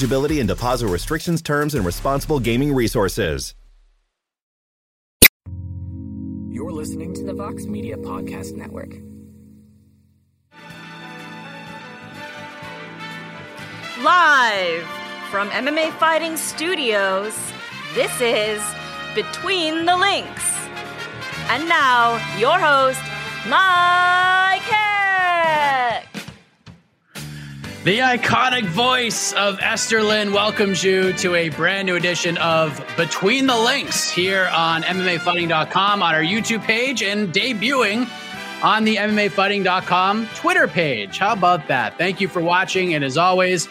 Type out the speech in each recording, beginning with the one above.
eligibility and deposit restrictions, terms, and responsible gaming resources. You're listening to the Vox Media Podcast Network. Live from MMA Fighting Studios, this is Between the Links. And now, your host, Mike Heck. The iconic voice of Esther Lynn welcomes you to a brand new edition of Between the Links here on MMAfighting.com on our YouTube page and debuting on the MMAfighting.com Twitter page. How about that? Thank you for watching. And as always,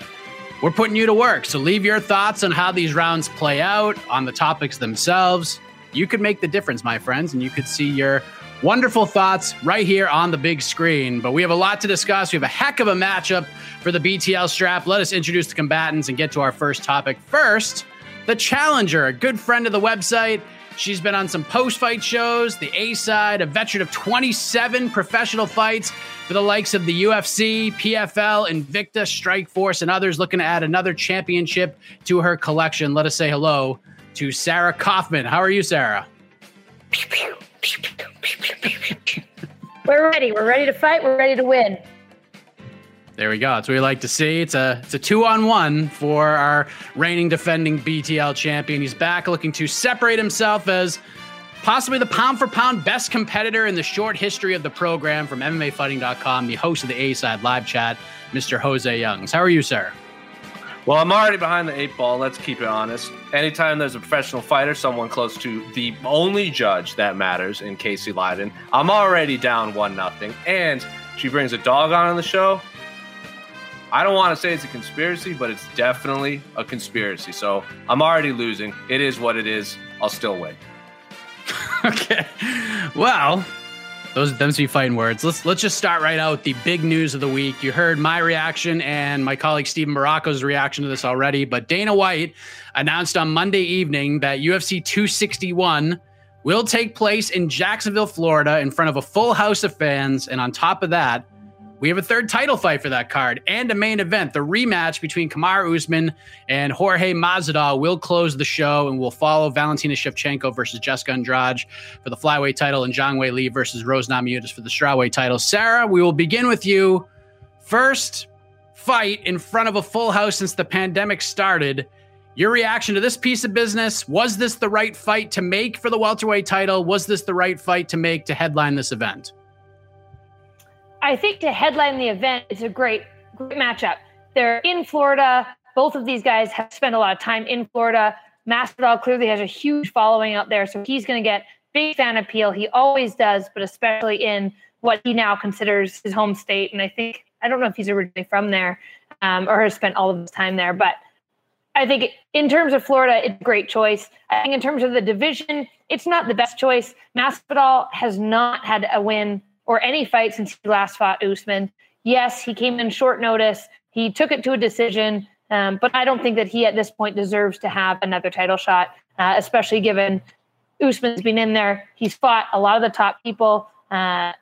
we're putting you to work. So leave your thoughts on how these rounds play out, on the topics themselves. You could make the difference, my friends, and you could see your wonderful thoughts right here on the big screen. But we have a lot to discuss. We have a heck of a matchup for the BTL strap. Let us introduce the combatants and get to our first topic. First, the challenger, a good friend of the website. She's been on some post fight shows, the A side, a veteran of 27 professional fights for the likes of the UFC, PFL, Invicta, Strikeforce, and others looking to add another championship to her collection. Let us say hello to Sarah Kaufman. How are you, Sarah? We're ready. We're ready to fight. We're ready to win. There we go. That's what we like to see. It's a it's a two on one for our reigning defending BTL champion. He's back looking to separate himself as possibly the pound for pound best competitor in the short history of the program from MMAfighting.com, the host of the A side live chat, Mr. Jose Youngs. How are you, sir? Well, I'm already behind the eight ball. Let's keep it honest. Anytime there's a professional fighter, someone close to the only judge that matters in Casey Leydon, I'm already down one nothing. And she brings a dog on in the show. I don't want to say it's a conspiracy, but it's definitely a conspiracy. So I'm already losing. It is what it is. I'll still win. okay. Well, those them be fighting words. Let's let's just start right out with the big news of the week. You heard my reaction and my colleague Steven Marrocco's reaction to this already, but Dana White announced on Monday evening that UFC 261 will take place in Jacksonville, Florida, in front of a full house of fans, and on top of that we have a third title fight for that card and a main event. The rematch between Kamaru Usman and Jorge Masvidal will close the show and will follow Valentina Shevchenko versus Jessica Andrade for the flyweight title and Zhang Weili versus Rose Namajunas for the strawweight title. Sarah, we will begin with you. First fight in front of a full house since the pandemic started. Your reaction to this piece of business was this the right fight to make for the welterweight title? Was this the right fight to make to headline this event? I think to headline the event, it's a great, great matchup. They're in Florida. Both of these guys have spent a lot of time in Florida. Masvidal clearly has a huge following out there, so he's going to get big fan appeal. He always does, but especially in what he now considers his home state. And I think I don't know if he's originally from there um, or has spent all of his time there, but I think in terms of Florida, it's a great choice. I think in terms of the division, it's not the best choice. Masvidal has not had a win or any fight since he last fought Usman. Yes, he came in short notice. He took it to a decision, um, but I don't think that he at this point deserves to have another title shot, uh, especially given Usman's been in there. He's fought a lot of the top people. Uh,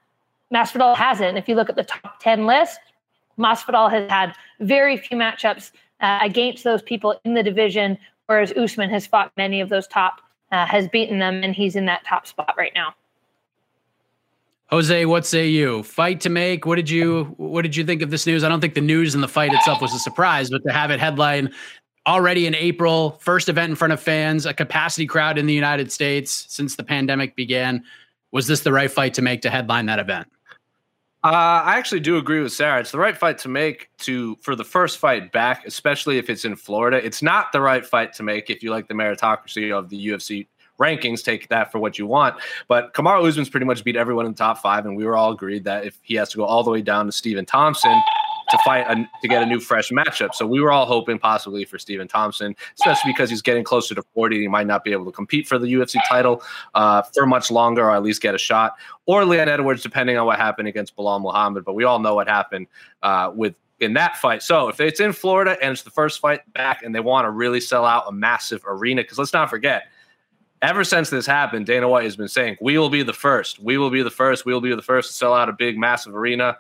Masvidal hasn't. If you look at the top 10 list, Masvidal has had very few matchups uh, against those people in the division, whereas Usman has fought many of those top, uh, has beaten them, and he's in that top spot right now. Jose, what say you? Fight to make. What did you what did you think of this news? I don't think the news and the fight itself was a surprise, but to have it headline already in April, first event in front of fans, a capacity crowd in the United States since the pandemic began. Was this the right fight to make to headline that event? Uh, I actually do agree with Sarah. It's the right fight to make to for the first fight back, especially if it's in Florida. It's not the right fight to make if you like the meritocracy of the UFC rankings. Take that for what you want. But Kamaru Usman's pretty much beat everyone in the top five, and we were all agreed that if he has to go all the way down to Stephen Thompson to fight a, to get a new fresh matchup. So we were all hoping possibly for Stephen Thompson, especially because he's getting closer to 40. He might not be able to compete for the UFC title uh, for much longer, or at least get a shot. Or Leon Edwards, depending on what happened against Belal Muhammad. But we all know what happened uh, with in that fight. So if it's in Florida and it's the first fight back, and they want to really sell out a massive arena, because let's not forget ever since this happened, Dana White has been saying, We will be the first. We will be the first. We will be the first to sell out a big, massive arena.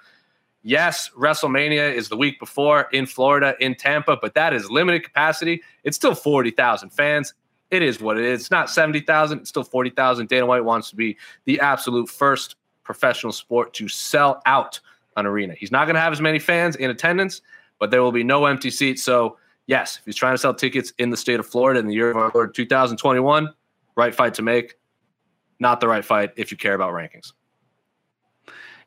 Yes, WrestleMania is the week before in Florida, in Tampa, but that is limited capacity. It's still 40,000 fans. It is what it is. It's not 70,000, it's still 40,000. Dana White wants to be the absolute first professional sport to sell out an arena. He's not going to have as many fans in attendance, but there will be no empty seats. So, yes, if he's trying to sell tickets in the state of Florida in the year of our Lord 2021, right fight to make, not the right fight if you care about rankings.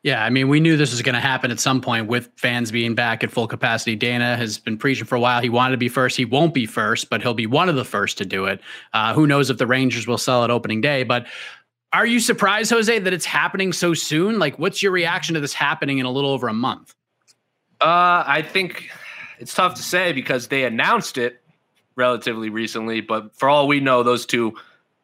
Yeah, I mean, we knew this was going to happen at some point with fans being back at full capacity. Dana has been preaching for a while. He wanted to be first. He won't be first, but he'll be one of the first to do it. Uh, who knows if the Rangers will sell at opening day? But are you surprised, Jose, that it's happening so soon? Like, what's your reaction to this happening in a little over a month? Uh, I think it's tough to say because they announced it relatively recently, but for all we know, those two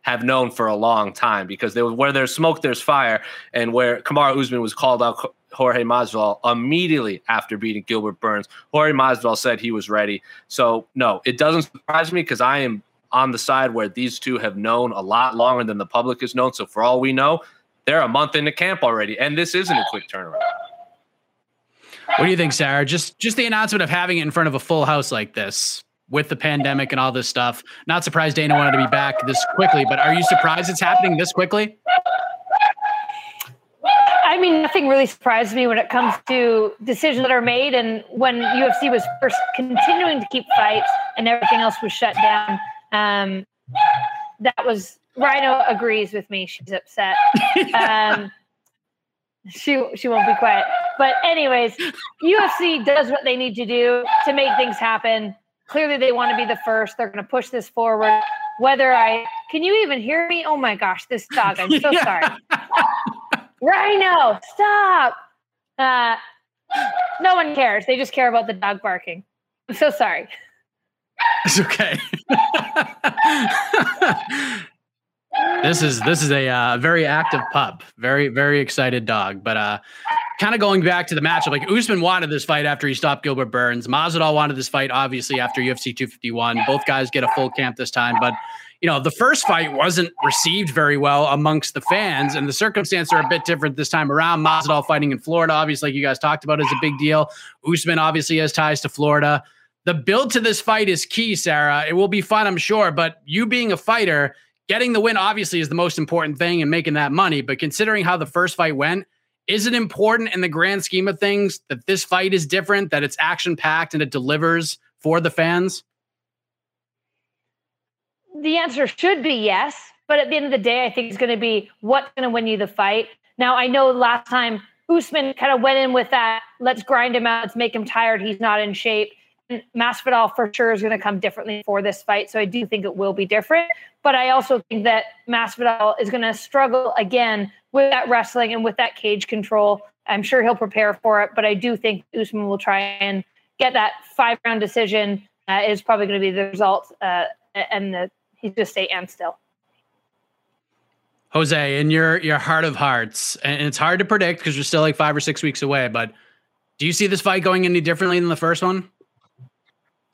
have known for a long time because they, were, where there's smoke, there's fire. And where Kamaru Usman was called out Jorge Masvidal immediately after beating Gilbert Burns, Jorge Masvidal said he was ready. So no, it doesn't surprise me because I am on the side where these two have known a lot longer than the public has known. So for all we know, they're a month into camp already, and this isn't a quick turnaround. What do you think, Sarah? Just just the announcement of having it in front of a full house like this with the pandemic and all this stuff. Not surprised Dana wanted to be back this quickly, but are you surprised it's happening this quickly? I mean, nothing really surprised me when it comes to decisions that are made. And when UFC was first continuing to keep fights and everything else was shut down, um, that was Rhino agrees with me. She's upset. Um, she she won't be quiet. But anyways, UFC does what they need to do to make things happen clearly they want to be the first. They're going to push this forward. Whether I can you even hear me? Oh my gosh, this dog! I'm so sorry. Rhino, stop! Uh, no one cares. They just care about the dog barking. I'm so sorry. It's okay. this is this is a uh, very active pup, very very excited dog. But uh, kind of going back to the matchup, like Usman wanted this fight after he stopped Gilbert Burns. Masvidal wanted this fight, obviously, after UFC 251. Both guys get a full camp this time, but you know the first fight wasn't received very well amongst the fans, and the circumstances are a bit different this time around. Masvidal fighting in Florida, obviously, like you guys talked about, is a big deal. Usman obviously has ties to Florida. The build to this fight is key, Sarah. It will be fun, I'm sure, but you being a fighter, getting the win obviously is the most important thing and making that money. But considering how the first fight went is it important in the grand scheme of things that this fight is different, that it's action packed and it delivers for the fans? The answer should be yes. But at the end of the day, I think it's going to be what's going to win you the fight. Now, I know last time Usman kind of went in with that, let's grind him out, let's make him tired, he's not in shape. Masvidal for sure is going to come differently for this fight. So I do think it will be different. But I also think that Masvidal is going to struggle again with that wrestling and with that cage control. I'm sure he'll prepare for it, but I do think Usman will try and get that five round decision. Uh, is probably going to be the result, uh, and the he's just stay and still. Jose, in your your heart of hearts, and it's hard to predict because we're still like five or six weeks away. But do you see this fight going any differently than the first one?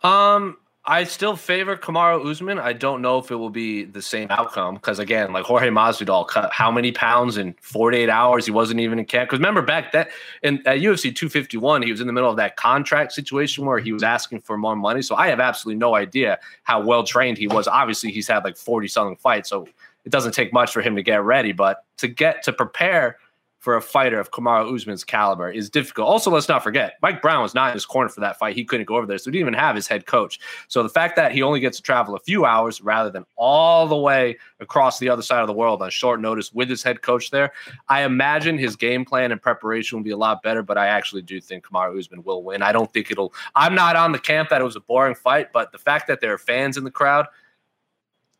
Um, I still favor Kamaru Usman. I don't know if it will be the same outcome because again, like Jorge Masvidal cut how many pounds in 48 hours? He wasn't even in camp. Because remember back that in at UFC 251, he was in the middle of that contract situation where he was asking for more money. So I have absolutely no idea how well trained he was. Obviously, he's had like 40 something fights, so it doesn't take much for him to get ready. But to get to prepare for a fighter of Kamaru Usman's caliber is difficult. Also, let's not forget, Mike Brown was not in his corner for that fight. He couldn't go over there, so he didn't even have his head coach. So the fact that he only gets to travel a few hours rather than all the way across the other side of the world on short notice with his head coach there, I imagine his game plan and preparation will be a lot better. But I actually do think Kamara Usman will win. I don't think it'll. I'm not on the camp that it was a boring fight, but the fact that there are fans in the crowd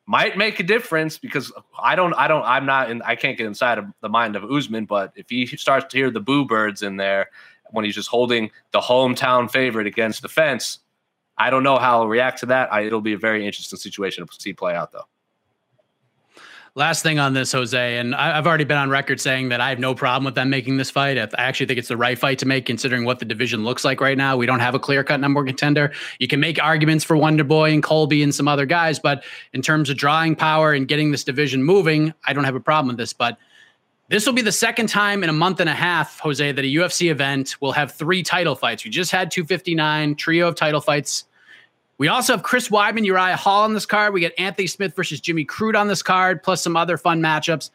might make a difference because I don't, I don't, I'm not in, I can't get inside of the mind of Usman, but if he starts to hear the boo birds in there when he's just holding the hometown favorite against the fence, I don't know how he'll react to that. I, it'll be a very interesting situation to see play out, though. Last thing on this, Jose, and I've already been on record saying that I have no problem with them making this fight. I actually think it's the right fight to make, considering what the division looks like right now. We don't have a clear cut number one contender. You can make arguments for Wonder Boy and Colby and some other guys, but in terms of drawing power and getting this division moving, I don't have a problem with this. But this will be the second time in a month and a half, Jose, that a UFC event will have three title fights. We just had 259, trio of title fights we also have Chris Weidman, Uriah Hall on this card. We get Anthony Smith versus Jimmy Crute on this card, plus some other fun matchups.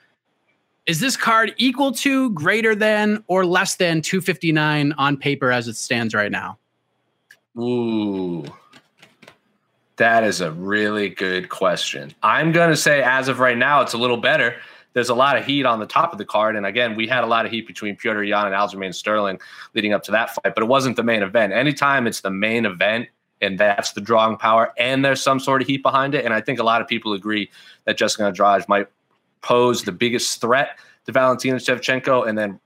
Is this card equal to, greater than, or less than 259 on paper as it stands right now? Ooh, that is a really good question. I'm going to say, as of right now, it's a little better. There's a lot of heat on the top of the card. And again, we had a lot of heat between Petr Yan and Aljamain Sterling leading up to that fight, but it wasn't the main event. Anytime it's the main event, and that's the drawing power. And there's some sort of heat behind it. And I think a lot of people agree that Jessica Andrade might pose the biggest threat to Valentina Shevchenko. And then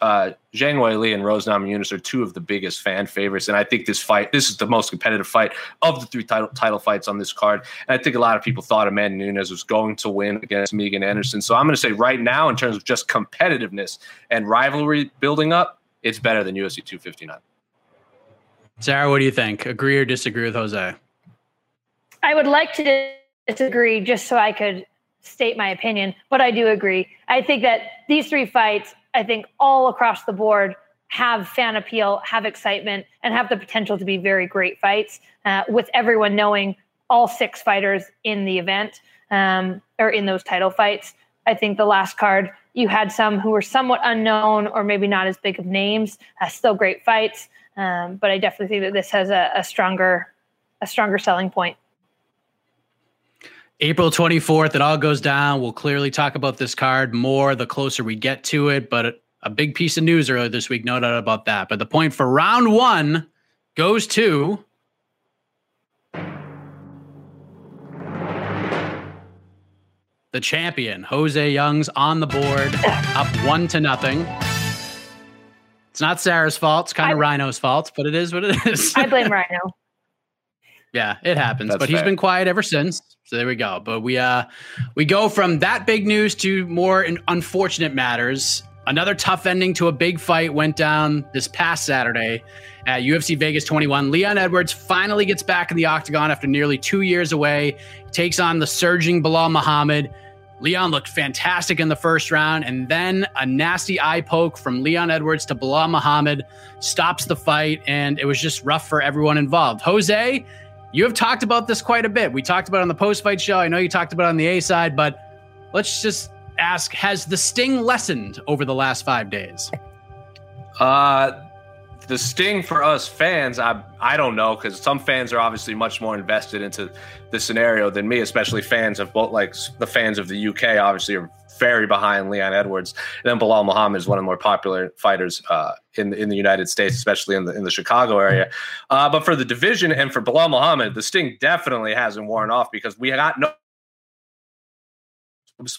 uh, Zhang Weili and Rose Namajunas are two of the biggest fan favorites. And I think this fight, this is the most competitive fight of the three title, title fights on this card. And I think a lot of people thought Amanda Nunes was going to win against Megan Anderson. So I'm going to say right now, in terms of just competitiveness and rivalry building up, it's better than UFC 259. Sarah, what do you think? Agree or disagree with Jose? I would like to disagree just so I could state my opinion, but I do agree. I think that these three fights, I think all across the board, have fan appeal, have excitement, and have the potential to be very great fights. Uh, with everyone knowing all six fighters in the event um, or in those title fights, I think the last card you had some who were somewhat unknown or maybe not as big of names, uh, still great fights. Um, but I definitely think that this has a, a stronger a stronger selling point. April 24th, it all goes down. We'll clearly talk about this card more the closer we get to it, but a big piece of news earlier this week, no doubt about that. But the point for round one goes to the champion. Jose Youngs on the board, up one to nothing. It's not Sarah's fault. It's kind of Rhino's fault, but it is what it is. I blame Rhino. Yeah, it happens. That's but he's been quiet ever since. So there we go. But we uh we go from that big news to more unfortunate matters. Another tough ending to a big fight went down this past Saturday at UFC Vegas 21. Leon Edwards finally gets back in the octagon after nearly two years away. Takes on the surging Belal Muhammad. Leon looked fantastic in the first round, and then a nasty eye poke from Leon Edwards to Belal Muhammad stops the fight, and it was just rough for everyone involved. Jose, you have talked about this quite a bit. We talked about it on the post fight show. I know you talked about it on the A side, but let's just ask Has the sting lessened over the last five days? Uh, the sting for us fans, I I don't know because some fans are obviously much more invested into the scenario than me, especially fans of both like the fans of the UK. Obviously, are very behind Leon Edwards, and then Belal Muhammad is one of the more popular fighters uh, in in the United States, especially in the in the Chicago area. Uh, but for the division and for Belal Muhammad, the sting definitely hasn't worn off because we got no.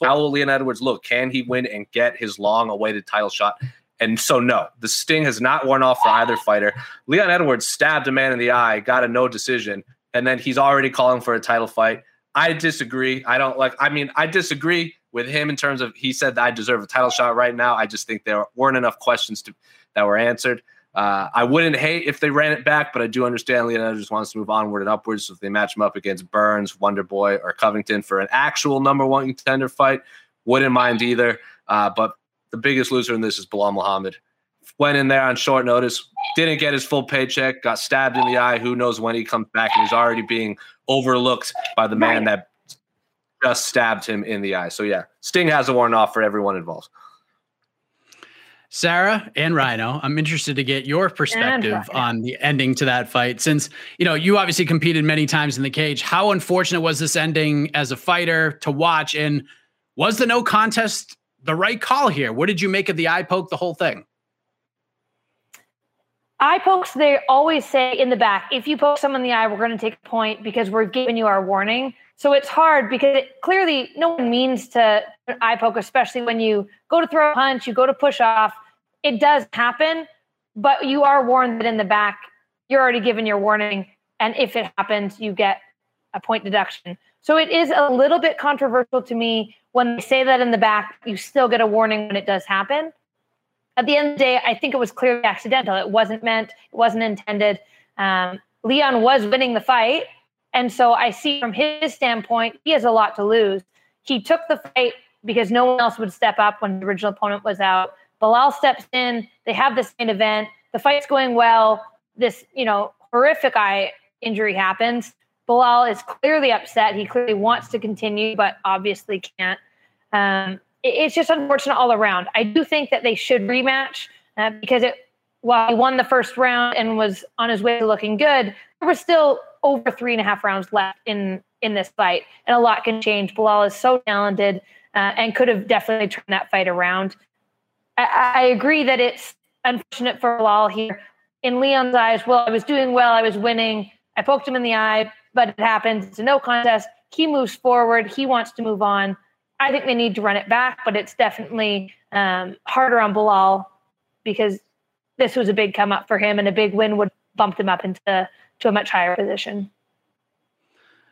How will Leon Edwards look? Can he win and get his long awaited title shot? And so, no, the sting has not worn off for either fighter. Leon Edwards stabbed a man in the eye, got a no decision, and then he's already calling for a title fight. I disagree. I don't like, I mean, I disagree with him in terms of he said that I deserve a title shot right now. I just think there weren't enough questions to, that were answered. Uh, I wouldn't hate if they ran it back, but I do understand Leon Edwards wants to move onward and upwards. So if they match him up against Burns, Wonder Boy, or Covington for an actual number one contender fight, wouldn't mind either. Uh, but the biggest loser in this is Belal Muhammad. Went in there on short notice, didn't get his full paycheck, got stabbed in the eye. Who knows when he comes back? And he's already being overlooked by the man that just stabbed him in the eye. So yeah, Sting has a warrant off for everyone involved. Sarah and Rhino, I'm interested to get your perspective on the ending to that fight. Since you know you obviously competed many times in the cage, how unfortunate was this ending as a fighter to watch? And was the no contest the right call here? What did you make of the eye poke, the whole thing? Eye pokes, they always say in the back, if you poke someone in the eye, we're going to take a point because we're giving you our warning. So it's hard because it, clearly no one means to eye poke, especially when you go to throw a punch, you go to push off. It does happen, but you are warned that in the back, you're already given your warning. And if it happens, you get a point deduction. So it is a little bit controversial to me when they say that in the back, you still get a warning when it does happen at the end of the day, I think it was clearly accidental. It wasn't meant, it wasn't intended. Um, Leon was winning the fight. And so I see from his standpoint, he has a lot to lose. He took the fight because no one else would step up when the original opponent was out. Belal steps in. They have this main event. The fight's going well. This, you know, horrific eye injury happens. Belal is clearly upset. He clearly wants to continue, but obviously can't. Um, it's just unfortunate all around. I do think that they should rematch uh, because it, while he won the first round and was on his way to looking good, there were still over three and a half rounds left in in this fight, and a lot can change. Belal is so talented uh, and could have definitely turned that fight around. I, I agree that it's unfortunate for Belal here. In Leon's eyes, well, I was doing well, I was winning. I poked him in the eye, but it happens. It's a no contest. He moves forward. He wants to move on. I think they need to run it back, but it's definitely um, harder on Belal because this was a big come up for him, and a big win would bump him up into to a much higher position.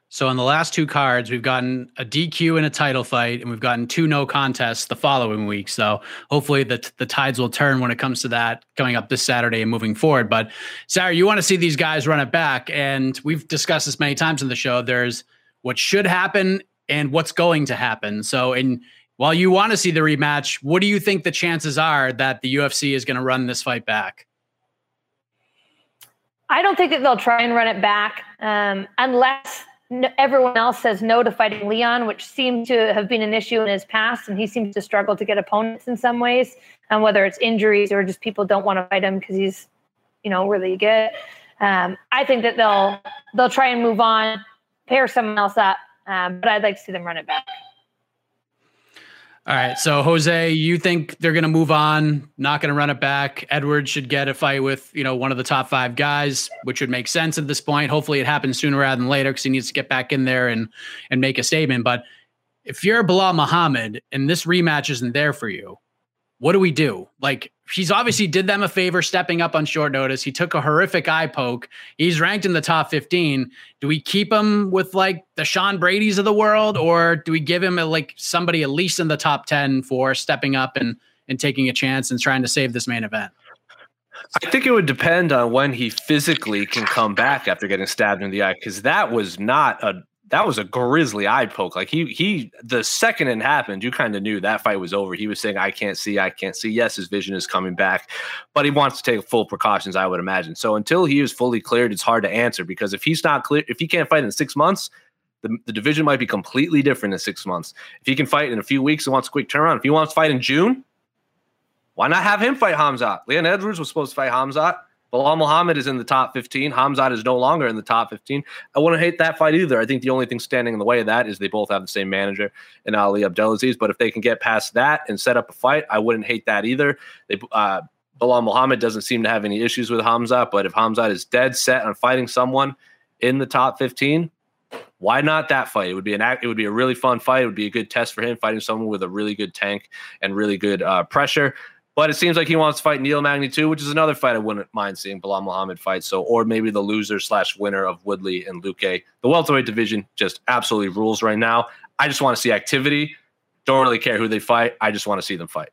So in the last two cards, we've gotten a DQ and a title fight, and we've gotten two no contests the following week. So hopefully the the tides will turn when it comes to that coming up this Saturday and moving forward. But Sarah, you want to see these guys run it back, and we've discussed this many times in the show. There's what should happen and what's going to happen. So, in while you want to see the rematch, what do you think the chances are that the UFC is going to run this fight back? I don't think that they'll try and run it back um, unless everyone else says no to fighting Leon, which seemed to have been an issue in his past, and he seems to struggle to get opponents in some ways, and um, whether it's injuries or just people don't want to fight him because he's, you know, really good. Um, I think that they'll they'll try and move on, pair someone else up, um, but I'd like to see them run it back. All right. So Jose, you think they're going to move on, not going to run it back. Edwards should get a fight with, you know, one of the top five guys, which would make sense at this point. Hopefully it happens sooner rather than later because he needs to get back in there and and make a statement. But if you're Belal Muhammad and this rematch isn't there for you, what do we do? Like he's obviously did them a favor stepping up on short notice. He took a horrific eye poke. He's ranked in the top 15. Do we keep him with like the Sean Brady's of the world, or do we give him a, like somebody at least in the top 10 for stepping up and and taking a chance and trying to save this main event? I think it would depend on when he physically can come back after getting stabbed in the eye, because that was not a that was a grisly eye poke. Like he he the second it happened, you kind of knew that fight was over. He was saying, I can't see, I can't see. Yes, his vision is coming back, but he wants to take full precautions, I would imagine. So until he is fully cleared, it's hard to answer because if he's not clear, if he can't fight in six months, the, the division might be completely different in six months. If he can fight in a few weeks and wants a quick turnaround, if he wants to fight in June, why not have him fight Hamzat? Leon Edwards was supposed to fight Hamzat. Belal Muhammad is in the top 15. Hamzat is no longer in the top 15. I wouldn't hate that fight either. I think the only thing standing in the way of that is they both have the same manager in Ali Abdelaziz. But if they can get past that and set up a fight, I wouldn't hate that either. They, uh, Belal Muhammad doesn't seem to have any issues with Hamzat, but if Hamzat is dead set on fighting someone in the top 15, why not that fight? It would be an act. It would be a really fun fight. It would be a good test for him fighting someone with a really good tank and really good uh, pressure. But it seems like he wants to fight Neil Magny too, which is another fight I wouldn't mind seeing Belal Muhammad fight. So, or maybe the loser slash winner of Woodley and Luque. The welterweight division just absolutely rules right now. I just want to see activity. Don't really care who they fight. I just want to see them fight.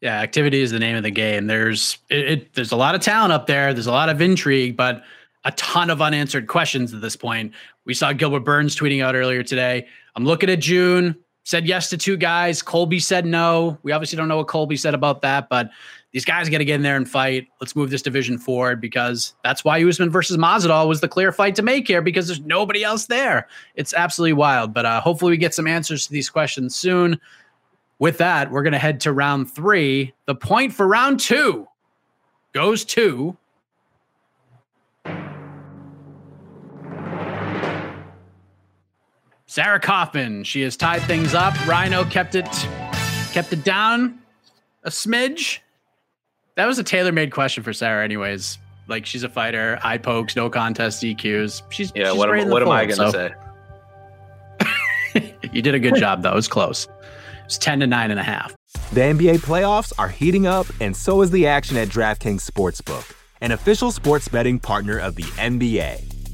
Yeah, activity is the name of the game. There's it, it, there's a lot of talent up there. There's a lot of intrigue, but a ton of unanswered questions at this point. We saw Gilbert Burns tweeting out earlier today. I'm looking at June said yes to two guys. Colby said no. We obviously don't know what Colby said about that, but these guys got to get in there and fight. Let's move this division forward because that's why Usman versus Masvidal was the clear fight to make here because there's nobody else there. It's absolutely wild, but uh, hopefully we get some answers to these questions soon. with that, we're going to head to round three. The point for round two goes to Sarah Kaufman. She has tied things up. Rhino kept it kept it down a smidge. That was a tailor-made question for Sarah, anyways. Like she's a fighter, eye pokes, no contest EQs. She's yeah. she's what am, in the what am I going to so- say? you did a good job though. It was close. It's ten to nine and a half. The NBA playoffs are heating up, and so is the action at DraftKings Sportsbook, an official sports betting partner of the NBA.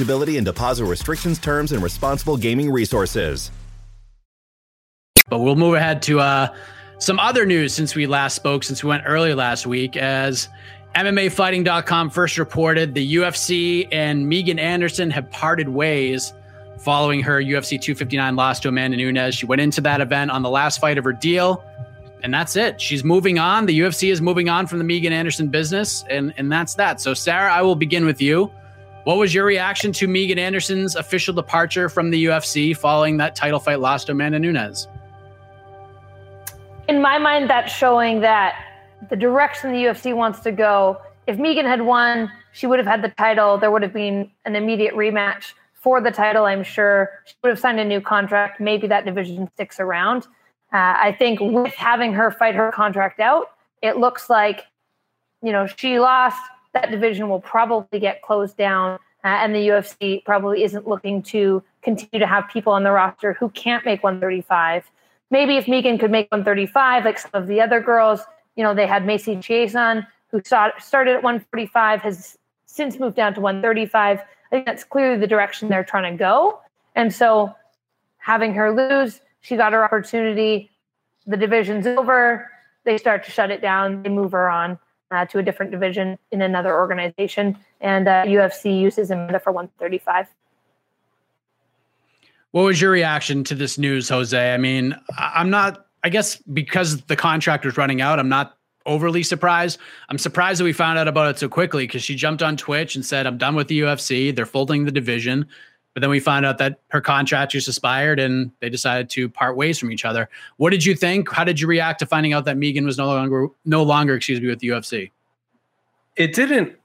and deposit restrictions, terms, and responsible gaming resources. But we'll move ahead to uh, some other news since we last spoke, since we went earlier last week, as MMAfighting.com first reported the UFC and Megan Anderson have parted ways following her UFC 259 loss to Amanda Nunes. She went into that event on the last fight of her deal, and that's it. She's moving on. The UFC is moving on from the Megan Anderson business, and, and that's that. So, Sarah, I will begin with you. What was your reaction to Megan Anderson's official departure from the UFC following that title fight loss to Amanda Nunes? in my mind, that's showing that the direction the UFC wants to go. If Megan had won, she would have had the title. There would have been an immediate rematch for the title, I'm sure. She would have signed a new contract. Maybe that division sticks around. Uh, I think with having her fight her contract out, it looks like, you know, she lost. That division will probably get closed down. Uh, and the UFC probably isn't looking to continue to have people on the roster who can't make 135 maybe if Megan could make 135, like some of the other girls, you know, they had Macy Chiasson, who started at 145, has since moved down to 135. I think that's clearly the direction they're trying to go. And so having her lose, she got her opportunity. The division's over. They start to shut it down. They move her on uh, to a different division in another organization. And uh, UFC uses Amanda for 135. What was your reaction to this news, Jose? I mean, I'm not, I guess because the contract was running out, I'm not overly surprised. I'm surprised that we found out about it so quickly because she jumped on Twitch and said, I'm done with the UFC. They're folding the division. But then we found out that her contract just expired and they decided to part ways from each other. What did you think? How did you react to finding out that Megan was no longer, no longer, excuse me, with the UFC? It didn't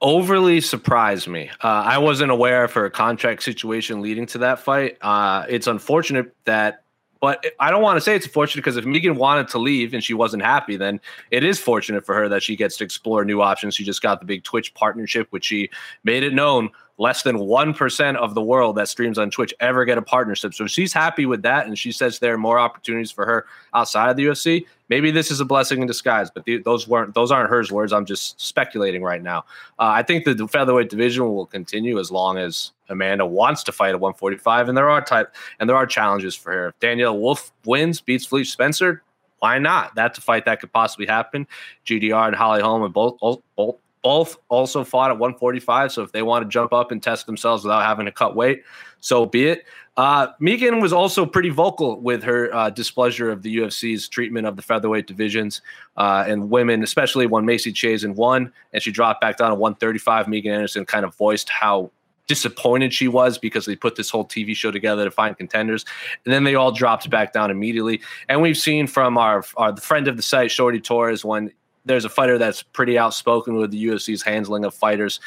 overly surprise me. Uh, I wasn't aware of her contract situation leading to that fight. Uh, it's unfortunate that, but I don't want to say it's unfortunate because if Megan wanted to leave and she wasn't happy, then it is fortunate for her that she gets to explore new options. She just got the big Twitch partnership, which she made it known less than 1% of the world that streams on Twitch ever get a partnership. So she's happy with that. And she says there are more opportunities for her outside of the UFC. Maybe this is a blessing in disguise, but those weren't, those aren't hers words. I'm just speculating right now. Uh, I think the featherweight division will continue as long as Amanda wants to fight at 145. And there are type, and there are challenges for her. If Danyelle Wolf wins, beats Felicia Spencer, why not? That's a fight that could possibly happen. GDR and Holly Holm and both, both both also fought at 145. So if they want to jump up and test themselves without having to cut weight, so be it. Uh, Megan was also pretty vocal with her uh, displeasure of the UFC's treatment of the featherweight divisions uh, and women, especially when Macy Chiasson won and she dropped back down to 135. Megan Anderson kind of voiced how disappointed she was because they put this whole TV show together to find contenders, and then they all dropped back down immediately. And we've seen from our, our friend of the site, Shorty Torres, when there's a fighter that's pretty outspoken with the UFC's handling of fighters.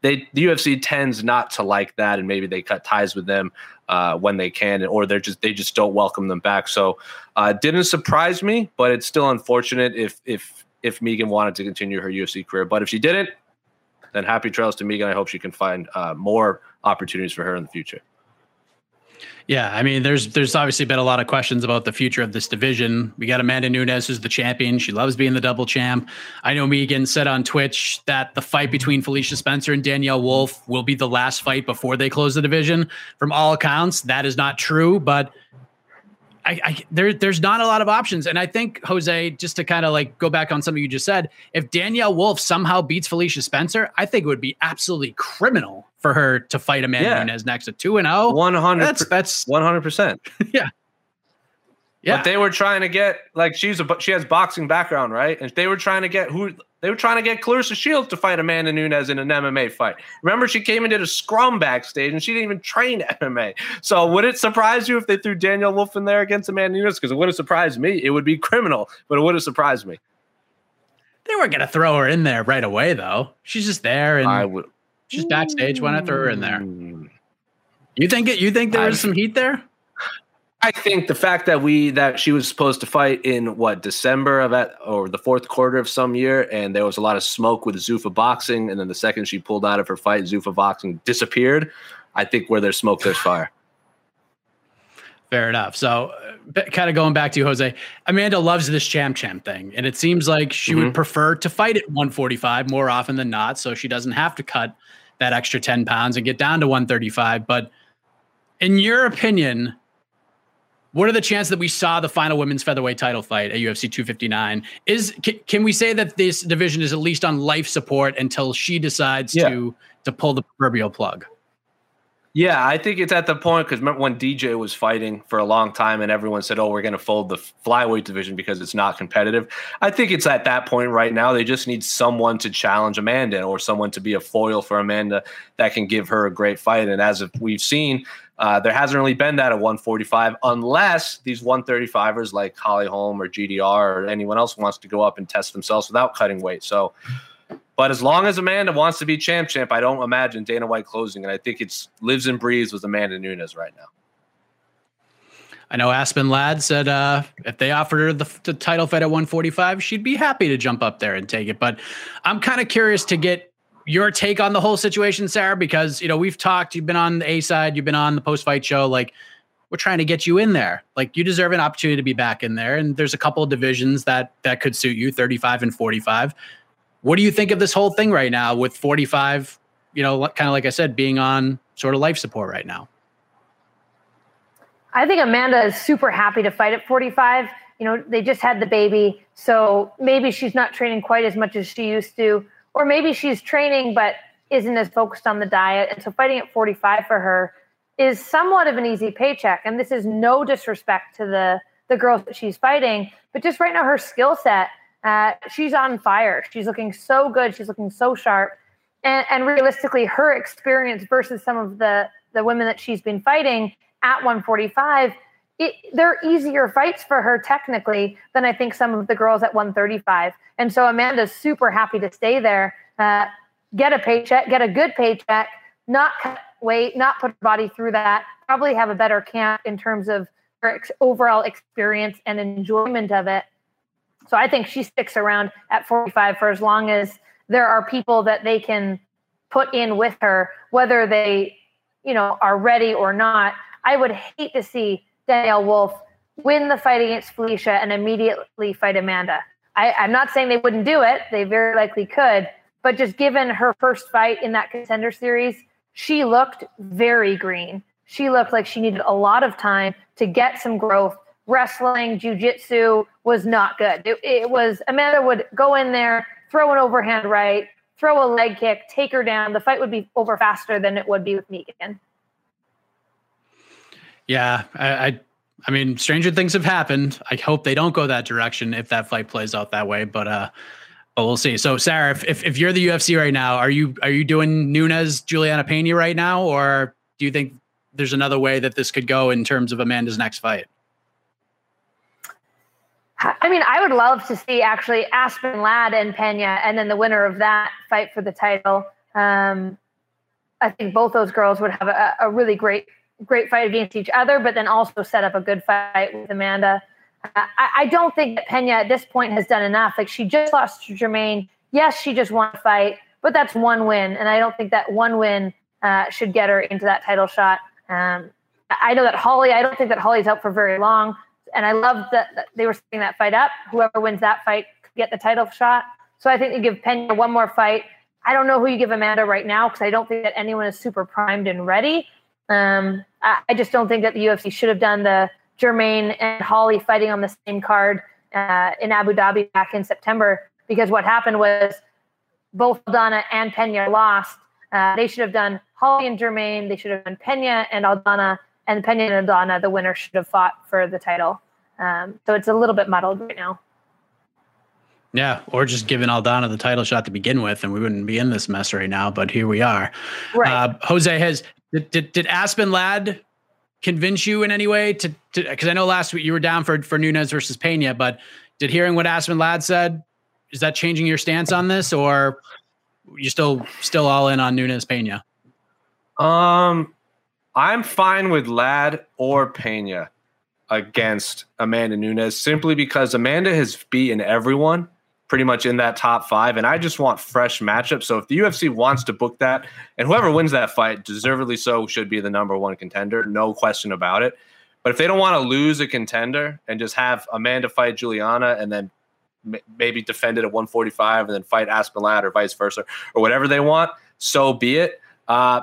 they the UFC tends not to like that, and maybe they cut ties with them uh, when they can, or they're just they just don't welcome them back. So uh, didn't surprise me, but it's still unfortunate if if if Megan wanted to continue her UFC career. But if she didn't, then happy trails to Megan. I hope she can find uh, more opportunities for her in the future. Yeah, I mean, there's there's obviously been a lot of questions about the future of this division. We got Amanda Nunes, who's the champion. She loves being the double champ. I know Megan said on Twitch that the fight between Felicia Spencer and Danyelle Wolf will be the last fight before they close the division. From all accounts, that is not true, but I, I, there, there's not a lot of options. And I think, Jose, just to kind of like go back on something you just said, if Danyelle Wolf somehow beats Felicia Spencer, I think it would be absolutely criminal for her to fight Amanda yeah. Nunes next to 2 and 0. 100 That's that's 100%. yeah. Yeah. But they were trying to get like she's a she has boxing background, right? And they were trying to get who they were trying to get Claressa Shields to fight Amanda Nunes in an MMA fight. Remember, she came and did a scrum backstage, and she didn't even train MMA. So, would it surprise you if they threw Danyelle Wolf in there against Amanda Nunes? Because it would have surprised me. It would be criminal, but it would have surprised me. They weren't gonna throw her in there right away, though. She's just there, and I would. She's backstage. Why not throw her in there? Hmm. You think it? You think there was some heat there? I think the fact that we that she was supposed to fight in what December of that or the fourth quarter of some year, and there was a lot of smoke with Zuffa boxing, and then the second she pulled out of her fight, Zuffa boxing disappeared. I think where there's smoke, there's fire. Fair enough. So, uh, kind of going back to you, Jose, Amanda loves this champ champ thing, and it seems like she mm-hmm. would prefer to fight at 145 more often than not, so she doesn't have to cut that extra 10 pounds and get down to 135. But in your opinion, what are the chances that we saw the final women's featherweight title fight at UFC 259? Is can, can we say that this division is at least on life support until she decides yeah. to to pull the proverbial plug? Yeah, I think it's at the point because remember when DJ was fighting for a long time and everyone said, "Oh, we're going to fold the flyweight division because it's not competitive." I think it's at that point right now. They just need someone to challenge Amanda or someone to be a foil for Amanda that can give her a great fight. And as we've seen, uh, there hasn't really been that at 145 unless these 135ers like Holly Holm or GDR or anyone else wants to go up and test themselves without cutting weight. So but as long as Amanda wants to be champ champ, I don't imagine Dana White closing. And I think it's lives and breathes with Amanda Nunes right now. I know Aspen Ladd said uh, if they offered her the, the, title fight at 145, she'd be happy to jump up there and take it. But I'm kind of curious to get your take on the whole situation, Sarah, because you know we've talked. You've been on the A side, you've been on the post fight show. Like we're trying to get you in there. Like you deserve an opportunity to be back in there. And there's a couple of divisions that that could suit you, 35 and 45. What do you think of this whole thing right now with 45, you know, kind of like I said, being on sort of life support right now? I think Amanda is super happy to fight at 45. You know, they just had the baby. So maybe she's not training quite as much as she used to, or maybe she's training but isn't as focused on the diet. And so fighting at 45 for her is somewhat of an easy paycheck. And this is no disrespect to the the girls that she's fighting, but just right now her skill set uh, she's on fire. She's looking so good. She's looking so sharp. And, and realistically, her experience versus some of the, the women that she's been fighting at 145, it, they're easier fights for her technically than I think some of the girls at 135. And so Amanda's super happy to stay there, uh, get a paycheck, get a good paycheck, not cut weight, not put her body through that, probably have a better camp in terms of her ex- overall experience and enjoyment of it. So I think she sticks around at 45 for as long as there are people that they can put in with her, whether they, you know, are ready or not. I would hate to see Danyelle Wolf win the fight against Felicia and immediately fight Amanda. I, I'm not saying they wouldn't do it; they very likely could. But just given her first fight in that contender series, she looked very green. She looked like she needed a lot of time to get some growth wrestling, jujitsu was not good. It, it, was Amanda would go in there, throw an overhand right, throw a leg kick, take her down. The fight would be over faster than it would be with Megan. Yeah, I, I, I mean, stranger things have happened. I hope they don't go that direction if that fight plays out that way. But uh, but we'll see. So Sarah, if, if if you're the UFC right now, are you are you doing Nunes Julianna Pena right now, or do you think there's another way that this could go in terms of Amanda's next fight? I mean, I would love to see actually Aspen Ladd and Pena, and then the winner of that fight for the title. Um, I think both those girls would have a, a really great great fight against each other, but then also set up a good fight with Amanda. I, I, don't think that Pena at this point has done enough. Like she just lost to Germaine. Yes, she just won a fight, but that's one win, and I don't think that one win uh, should get her into that title shot. Um, I know that Holly. I don't think that Holly's out for very long, and I love that, they were setting that fight up. Whoever wins that fight could get the title shot. So I think you give Pena one more fight. I don't know who you give Amanda right now because I don't think that anyone is super primed and ready. Um, I, I, just don't think that the UFC should have done the Germaine and Holly fighting on the same card uh, in Abu Dhabi back in September because what happened was both Aldana and Pena lost. Uh, they should have done Holly and Germaine. They should have done Pena and Aldana, and Pena and Aldana, the winner, should have fought for the title. Um, so it's a little bit muddled right now. Yeah, or just giving Aldana the title shot to begin with, and we wouldn't be in this mess right now. But here we are. Right. Uh, Jose has did, did, did Aspen Ladd convince you in any way to because I know last week you were down for for Nunes versus Pena, but did hearing what Aspen Ladd said is that changing your stance on this, or you still still all in on Nunes Pena? Um, I'm fine with Ladd or Pena against Amanda Nunes simply because Amanda has beaten everyone pretty much in that top five. And I just want fresh matchups. So if the UFC wants to book that, and whoever wins that fight, deservedly so, should be the number one contender, no question about it. But if they don't want to lose a contender and just have Amanda fight Julianna and then maybe defend it at 145 and then fight Aspen Ladd or vice versa or whatever they want, so be it. Uh,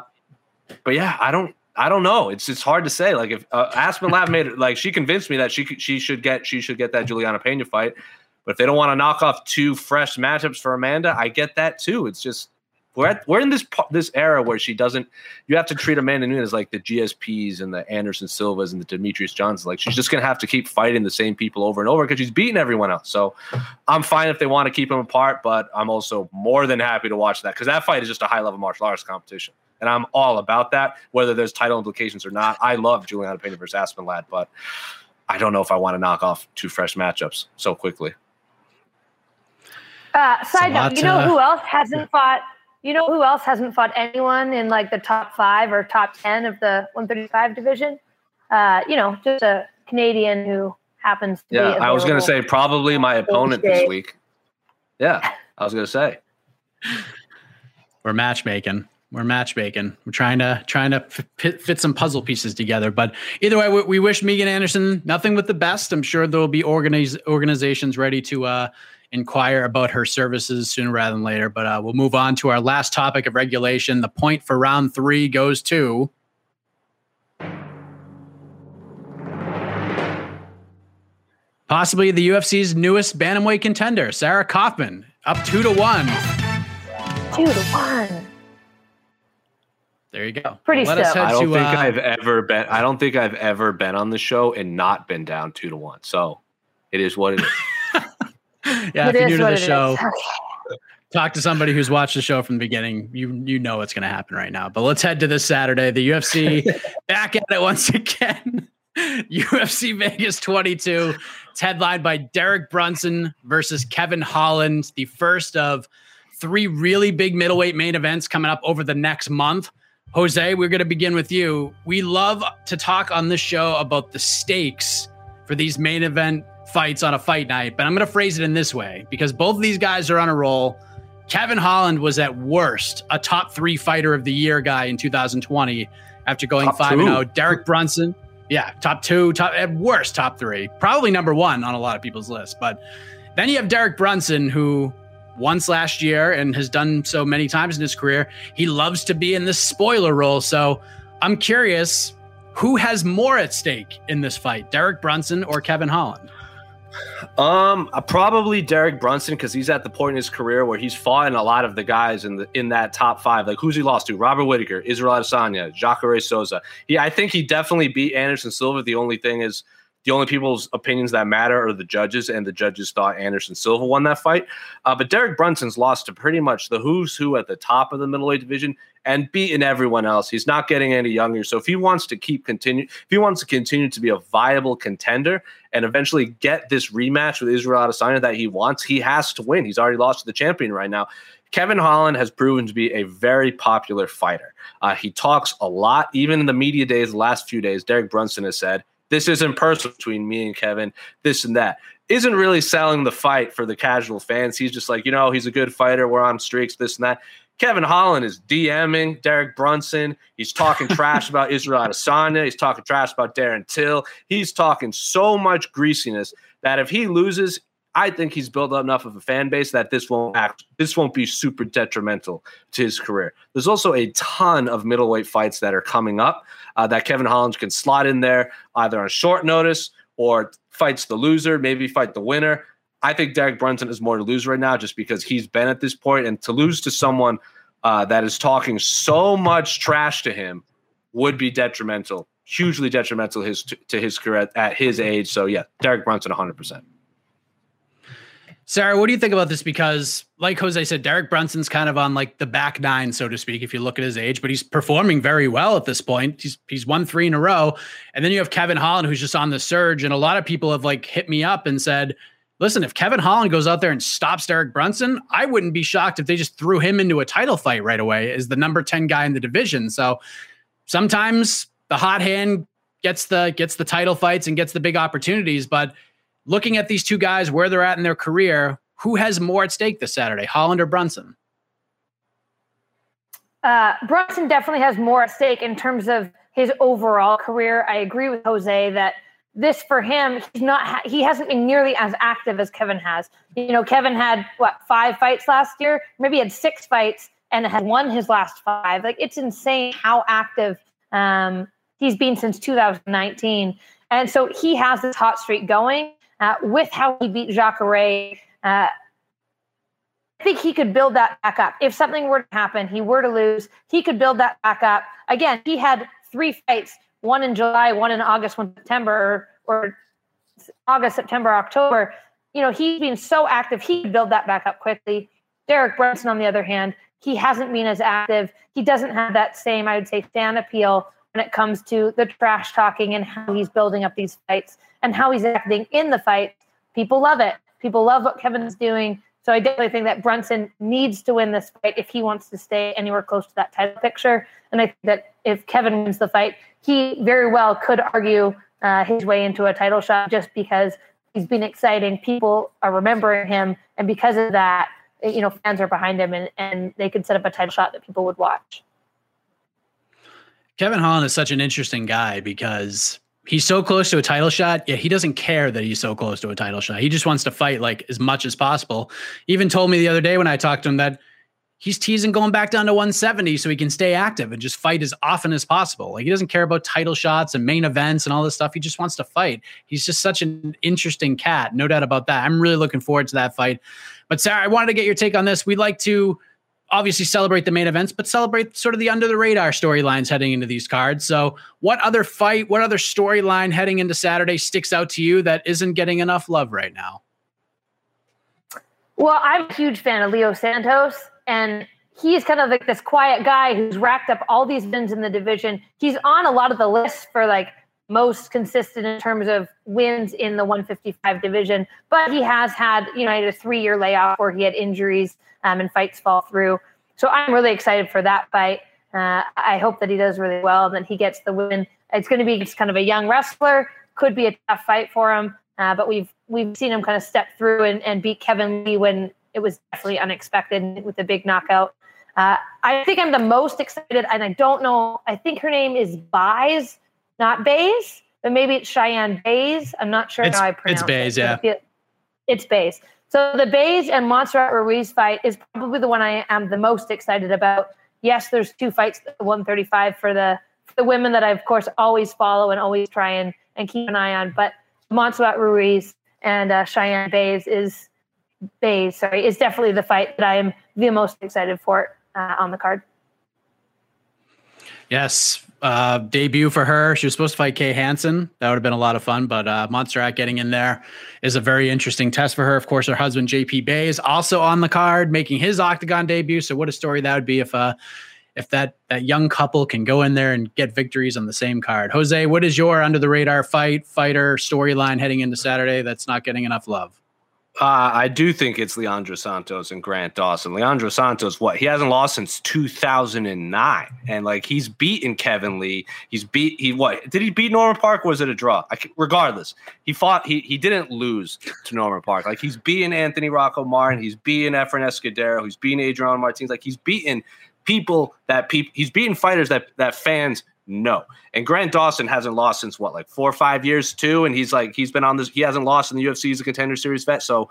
but yeah, I don't. I don't know. It's it's hard to say. Like if uh, Aspen Ladd made it, like she convinced me that she she should get she should get that Julianna Pena fight. But if they don't want to knock off two fresh matchups for Amanda, I get that too. It's just we're at, we're in this this era where she doesn't. You have to treat Amanda Nunes like the GSPs and the Anderson Silvas and the Demetrius Johnsons. Like she's just gonna have to keep fighting the same people over and over because she's beating everyone else. So I'm fine if they want to keep them apart, but I'm also more than happy to watch that because that fight is just a high level martial arts competition, and I'm all about that. Whether there's title implications or not, I love Julianna Pena versus Aspen Ladd, but I don't know if I want to knock off two fresh matchups so quickly. Uh, side note, you know who else hasn't fought? You know who else hasn't fought anyone in like the top five or top ten of the 135 division? Uh, you know, just a Canadian who happens to yeah, I was going to say probably my opponent this week. Yeah, I was going to say. We're matchmaking. We're matchmaking. We're trying to trying to fit, fit some puzzle pieces together. But either way, we, we, wish Megan Anderson nothing but the best. I'm sure there will be organize, organizations ready to uh, inquire about her services sooner rather than later. But uh, we'll move on to our last topic of regulation. The point for round three goes to. Possibly the UFC's newest bantamweight contender, Sarah Kaufman, up two to one. Two to one. There you go. Pretty well, I don't to, think uh, I've ever been. I don't think I've ever been on the show and not been down two to one. So it is what it is. yeah, it if you're new to the show, talk to somebody who's watched the show from the beginning. You you know what's going to happen right now. But let's head to this Saturday. The UFC back at it once again. UFC Vegas 22. It's headlined by Derek Brunson versus Kevin Holland, the first of three really big middleweight main events coming up over the next month. Jose, we're going to begin with you. We love to talk on this show about the stakes for these main event fights on a fight night, but I'm going to phrase it in this way because both of these guys are on a roll. Kevin Holland was at worst a top three fighter of the year guy in 2020 after going top 5 0. Derek Brunson, yeah, top two, top at worst, top three, probably number one on a lot of people's list. But then you have Derek Brunson, who once last year and has done so many times in his career. He loves to be in this spoiler role. So I'm curious who has more at stake in this fight, Derek Brunson or Kevin Holland? Um, uh, probably Derek Brunson because he's at the point in his career where he's fought a lot of the guys in the in that top five. Like who's he lost to? Robert Whitaker, Israel Adesanya, Jacare Souza. He, I think he definitely beat Anderson Silva. The only thing is the only people's opinions that matter are the judges, and the judges thought Anderson Silva won that fight. Uh, but Derek Brunson's lost to pretty much the who's who at the top of the middleweight division and beaten everyone else. He's not getting any younger. So if he wants to keep continue, if he wants to continue to be a viable contender and eventually get this rematch with Israel Adesanya that he wants, he has to win. He's already lost to the champion right now. Kevin Holland has proven to be a very popular fighter. Uh, he talks a lot, even in the media days, the last few days. Derek Brunson has said, This isn't personal between me and Kevin, this and that. Isn't really selling the fight for the casual fans. He's just like, you know, he's a good fighter. We're on streaks, this and that. Kevin Holland is DMing Derek Brunson. He's talking trash about Israel Adesanya. He's talking trash about Darren Till. He's talking so much greasiness that if he loses, I think he's built up enough of a fan base that this won't act, this won't be super detrimental to his career. There's also a ton of middleweight fights that are coming up uh, that Kevin Holland can slot in there either on short notice or fights the loser, maybe fight the winner. I think Derek Brunson is more to lose right now just because he's been at this point, and to lose to someone uh, that is talking so much trash to him would be detrimental, hugely detrimental his to his career at, at his age. So yeah, Derek Brunson, 100. percent Sarah, what do you think about this? Because, like Jose said, Derek Brunson's kind of on like the back nine, so to speak, if you look at his age, but he's performing very well at this point. He's he's won three in a row. And then you have Kevin Holland, who's just on the surge. And a lot of people have like hit me up and said, listen, if Kevin Holland goes out there and stops Derek Brunson, I wouldn't be shocked if they just threw him into a title fight right away as the number 10 guy in the division. So sometimes the hot hand gets the gets the title fights and gets the big opportunities, but looking at these two guys where they're at in their career, who has more at stake this Saturday, Holland or Brunson? Uh, Brunson definitely has more at stake in terms of his overall career. I agree with Jose that this for him, he's not he hasn't been nearly as active as Kevin has. You know, Kevin had what five fights last year, maybe had six fights and had won his last five. Like it's insane how active um, he's been since 2019, and so he has this hot streak going uh, with how he beat Jacare. Uh, I think he could build that back up. If something were to happen, he were to lose, he could build that back up. Again, he had three fights one in July, one in August, one in September, or, or August, September, October. You know, he's been so active, he could build that back up quickly. Derek Brunson, on the other hand, he hasn't been as active. He doesn't have that same, I would say, fan appeal when it comes to the trash talking and how he's building up these fights and how he's acting in the fight. People love it. People love what Kevin's doing. So I definitely think that Brunson needs to win this fight if he wants to stay anywhere close to that title picture. And I think that if Kevin wins the fight, he very well could argue uh, his way into a title shot just because he's been exciting. People are remembering him, and because of that, you know, fans are behind him, and, and they could set up a title shot that people would watch. Kevin Holland is such an interesting guy because he's so close to a title shot. yet he doesn't care that he's so close to a title shot. He just wants to fight like as much as possible. Even told me the other day when I talked to him that he's teasing going back down to 170 so he can stay active and just fight as often as possible. Like he doesn't care about title shots and main events and all this stuff. He just wants to fight. He's just such an interesting cat, no doubt about that. I'm really looking forward to that fight. But Sarah, I wanted to get your take on this. We'd like to obviously celebrate the main events, but celebrate sort of the under the radar storylines heading into these cards. So, what other fight, what other storyline heading into Saturday sticks out to you that isn't getting enough love right now? Well, I'm a huge fan of Leo Santos and he's kind of like this quiet guy who's racked up all these wins in the division. He's on a lot of the lists for like most consistent in terms of wins in the 155 division, but he has had, you know, a three year layoff where he had injuries um, and fights fall through. So I'm really excited for that fight. Uh, I hope that he does really well and that he gets the win. It's going to be just kind of a young wrestler, could be a tough fight for him, uh, but we've we've seen him kind of step through and, and beat Kevin Lee when it was definitely unexpected with a big knockout. Uh, I think I'm the most excited, and I don't know. I think her name is Bays, not Bays, but maybe it's Cheyanne Buys. I'm not sure it's, how I pronounce it. It's Bays, it. yeah. It's Bays. So the Bays and Montserrat Ruiz fight is probably the one I am the most excited about. Yes, there's two fights, 135 for the for the women that I of course always follow and always try and, and keep an eye on. But Montserrat Ruiz and uh, Cheyanne Buys is Bays, sorry, is definitely the fight that I am the most excited for uh, on the card. Yes, uh, debut for her. She was supposed to fight Kay Hansen. That would have been a lot of fun, but uh, Montserrat getting in there is a very interesting test for her. Of course, her husband JP Bay is also on the card, making his octagon debut. So, what a story that would be if uh, if that that young couple can go in there and get victories on the same card. Jose, what is your under the radar fight fighter storyline heading into Saturday that's not getting enough love? Uh, I do think it's Leonardo Santos and Grant Dawson. Leonardo Santos, what he hasn't lost since 2009, and like he's beaten Kevin Lee. He's beat he what did he beat Norman Parke? was it a draw? I, regardless, he fought. He he didn't lose to Norman Parke. Like he's beaten Anthony Rocco Martin. He's beaten Efren Escudero. He's beaten Adriano Martins. Like he's beaten people that people. He's beaten fighters that that fans no. And Grant Dawson hasn't lost since what, like four or five years too. And he's like, he's been on this, he hasn't lost in the UFC as a contender series vet. So,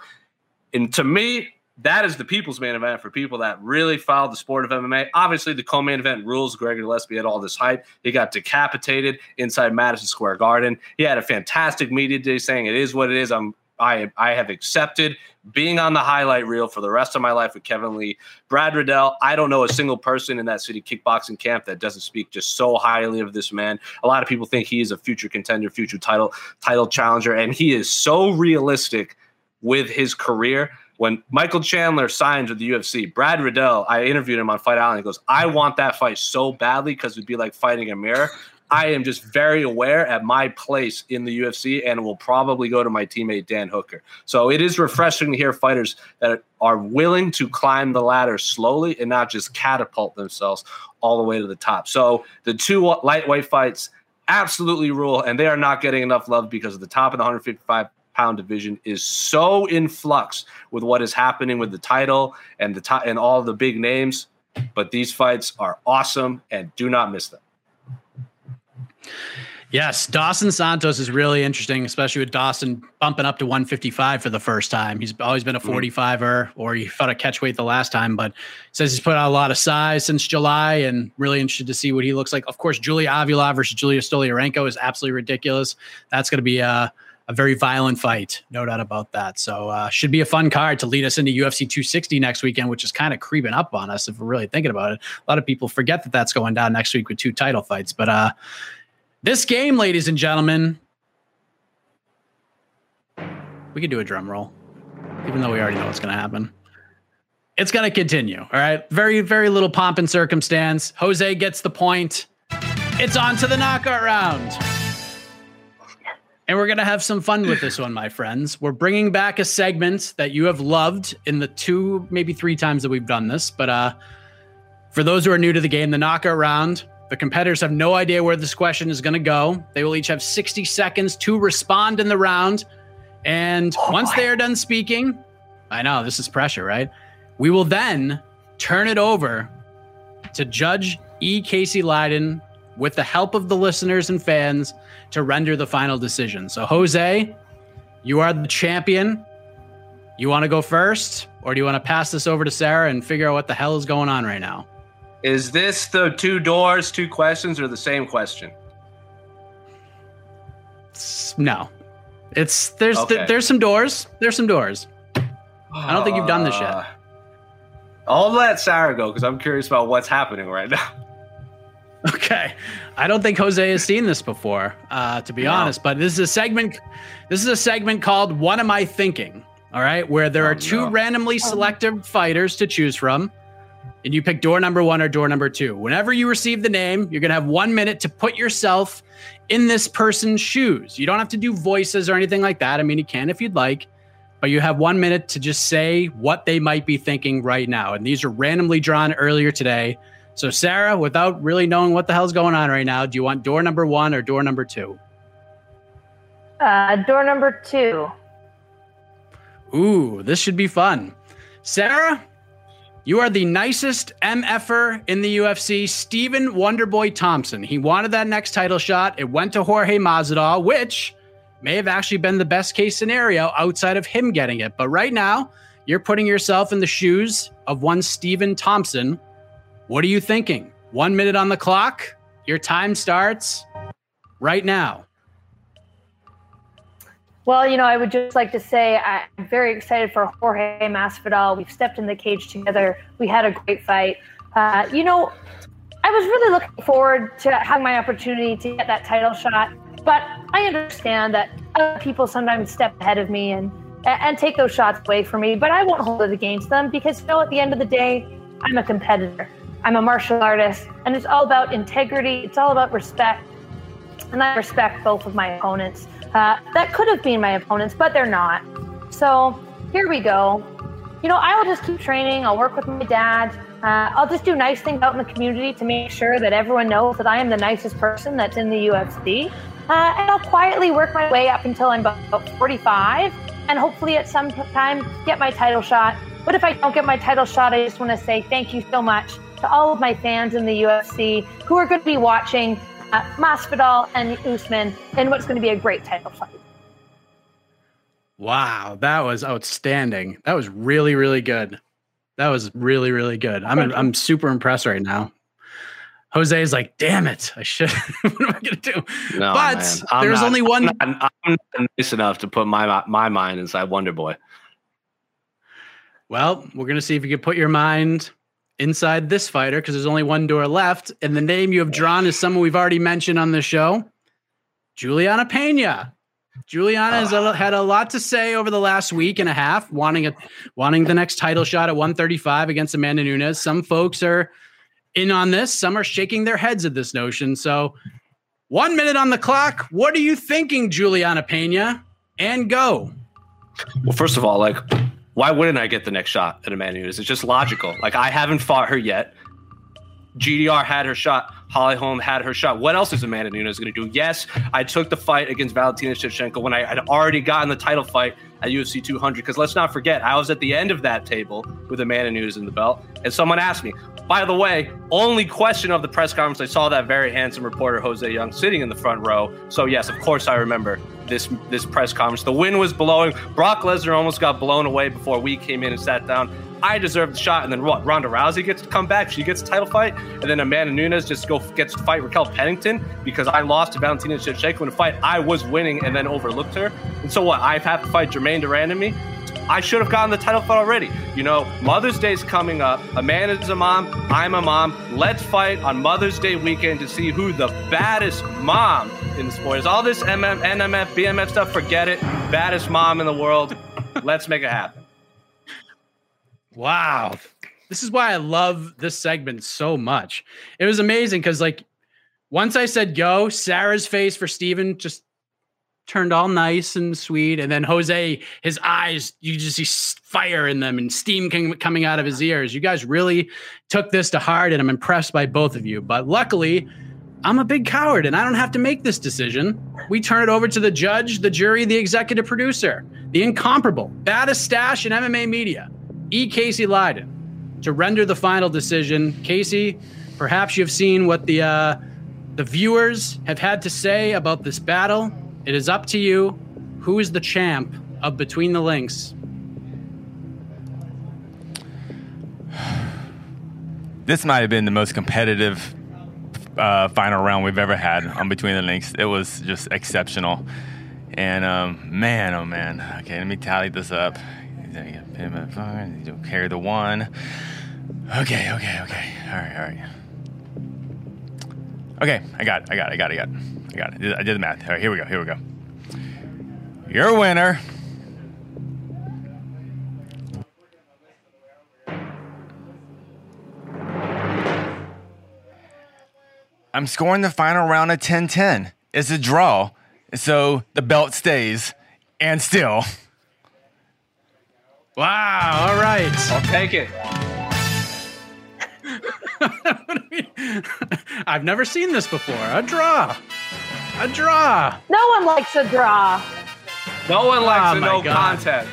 and to me, that is the people's main event for people that really follow the sport of MMA. Obviously, the co-main event rules. Gregor Gillespie had all this hype. He got decapitated inside Madison Square Garden. He had a fantastic media day saying it is what it is. I'm I I have accepted being on the highlight reel for the rest of my life with Kevin Lee. Brad Riddell, I don't know a single person in that city kickboxing camp that doesn't speak just so highly of this man. A lot of people think he is a future contender, future title title challenger, and he is so realistic with his career. When Michael Chandler signed with the UFC, Brad Riddell, I interviewed him on Fight Island. He goes, I want that fight so badly because it'd be like fighting a mirror. I am just very aware at my place in the UFC and will probably go to my teammate Dan Hooker. So it is refreshing to hear fighters that are willing to climb the ladder slowly and not just catapult themselves all the way to the top. So the two lightweight fights absolutely rule, and they are not getting enough love because the top of the 155 pound division is so in flux with what is happening with the title and the t- and all the big names. But these fights are awesome, and do not miss them. Yes, Dawson Santos is really interesting, especially with Dawson bumping up to 155 for the first time. He's always been a 45er, mm-hmm. or he fought a catch weight the last time, but says he's put out a lot of size since July and really interested to see what he looks like. Of course, Julia Avila versus Julia Stoliarenko is absolutely ridiculous. That's going to be a, a, very violent fight, no doubt about that. So, uh, should be a fun card to lead us into UFC 260 next weekend, which is kind of creeping up on us if we're really thinking about it. A lot of people forget that that's going down next week with two title fights, but uh, this game, ladies and gentlemen, we could do a drum roll, even though we already know what's going to happen. It's going to continue. All right. Very, very little pomp and circumstance. Jose gets the point. It's on to the knockout round. And we're going to have some fun with this one, my friends. We're bringing back a segment that you have loved in the two, maybe three times that we've done this. But uh, for those who are new to the game, the knockout round, the competitors have no idea where this question is going to go. They will each have 60 seconds to respond in the round. And oh once they are done speaking, I know this is pressure, right? We will then turn it over to Judge E. Casey Leydon with the help of the listeners and fans to render the final decision. So, Jose, you are the champion. You want to go first, or do you want to pass this over to Sarah and figure out what the hell is going on right now? Is this the two doors, two questions, or the same question? No, it's there's okay. th- there's some doors. There's some doors. I don't think you've done this yet. Uh, I'll let Sarah go because I'm curious about what's happening right now. Okay, I don't think Jose has seen this before, uh, to be no. honest. But this is a segment. This is a segment called "What Am I Thinking?" All right, where there oh, are two no. randomly selected fighters to choose from and you pick door number one or door number two. Whenever you receive the name, you're going to have one minute to put yourself in this person's shoes. You don't have to do voices or anything like that. I mean, you can if you'd like, but you have one minute to just say what they might be thinking right now. And these are randomly drawn earlier today. So, Sarah, without really knowing what the hell's going on right now, do you want door number one or door number two? Uh, door number two. Ooh, this should be fun. Sarah, you are the nicest MFer in the UFC, Stephen Wonderboy Thompson. He wanted that next title shot. It went to Jorge Masvidal, which may have actually been the best case scenario outside of him getting it. But right now, you're putting yourself in the shoes of one Stephen Thompson. What are you thinking? One minute on the clock. Your time starts right now. Well, you know, I would just like to say I'm very excited for Jorge Masvidal. We've stepped in the cage together. We had a great fight. Uh, you know, I was really looking forward to having my opportunity to get that title shot. But I understand that other people sometimes step ahead of me and and take those shots away from me. But I won't hold it against them because you know, at the end of the day, I'm a competitor. I'm a martial artist, and it's all about integrity. It's all about respect, and I respect both of my opponents. Uh, that could have been my opponents, but they're not. So here we go. You know, I will just keep training. I'll work with my dad. Uh, I'll just do nice things out in the community to make sure that everyone knows that I am the nicest person that's in the UFC. Uh, and I'll quietly work my way up until I'm about 45 and hopefully at some time get my title shot. But if I don't get my title shot, I just want to say thank you so much to all of my fans in the UFC who are going to be watching Masvidal and Usman in what's going to be a great title fight. Wow, that was outstanding. That was really, really good. That was really, really good. I'm I'm super impressed right now. Jose is like, damn it, I should. what am I gonna do? No, but there's not, only one. I'm not, I'm not nice enough to put my my mind inside Wonder Boy. Well, we're gonna see if you can put your mind inside this fighter because there's only one door left, and the name you have drawn is someone we've already mentioned on the show, Julianna Pena. Julianna has had a lot to say over the last week and a half, wanting a wanting the next title shot at 135 against Amanda Nunes. Some folks are in on this, some are shaking their heads at this notion. So, one minute on the clock. What are you thinking, Julianna Pena? And go. Well, first of all, like, why wouldn't I get the next shot at Amanda Nunes? It's just logical. Like, I haven't fought her yet. GDR had her shot. Holly Holm had her shot. What else is Amanda Nunes going to do? Yes, I took the fight against Valentina Shevchenko when I had already gotten the title fight at UFC 200. Because let's not forget, I was at the end of that table with Amanda Nunes in the belt, and someone asked me. By the way, only question of the press conference, I saw that very handsome reporter Jose Young sitting in the front row. So yes, of course I remember this this press conference. The wind was blowing. Brock Lesnar almost got blown away before we came in and sat down. I deserve the shot. And then what? Ronda Rousey gets to come back. She gets a title fight. And then Amanda Nunes just go gets to fight Raquel Pennington because I lost to Valentina Shevchenko in a fight I was winning and then overlooked her. And so what? I have to fight Jermaine Germaine de Randamie. I should have gotten the title fight already. You know, Mother's Day's coming up. Amanda's a mom. I'm a mom. Let's fight on Mother's Day weekend to see who the baddest mom in the sport is. All this MM, NMF, BMF stuff, forget it. Baddest mom in the world. Let's make it happen. Wow. This is why I love this segment so much. It was amazing because, like, once I said go, Sarah's face for Stephen just turned all nice and sweet. And then Jose, his eyes, you just see fire in them and steam coming out of his ears. You guys really took this to heart, and I'm impressed by both of you. But luckily, I'm a big coward and I don't have to make this decision. We turn it over to the judge, the jury, the executive producer, the incomparable, baddest stash in MMA media. E. Casey Leydon to render the final decision. Casey, perhaps you've seen what the uh, the viewers have had to say about this battle. It is up to you. Who is the champ of Between the Links? This might have been the most competitive uh, final round we've ever had on Between the Links. It was just exceptional. And um, man, oh man. Okay, let me tally this up. Carry the one. Okay, okay, okay. All right, all right. Okay, I got it. I got it. I got it. I got it. I got it. I did the math. All right, here we go. Here we go. Your winner. I'm scoring the final round at 10 10. It's a draw. So the belt stays. And still. Wow. All right. I'll take it. I've never seen this before. A draw. A draw. No one likes a draw. No one likes oh, a no God. contest.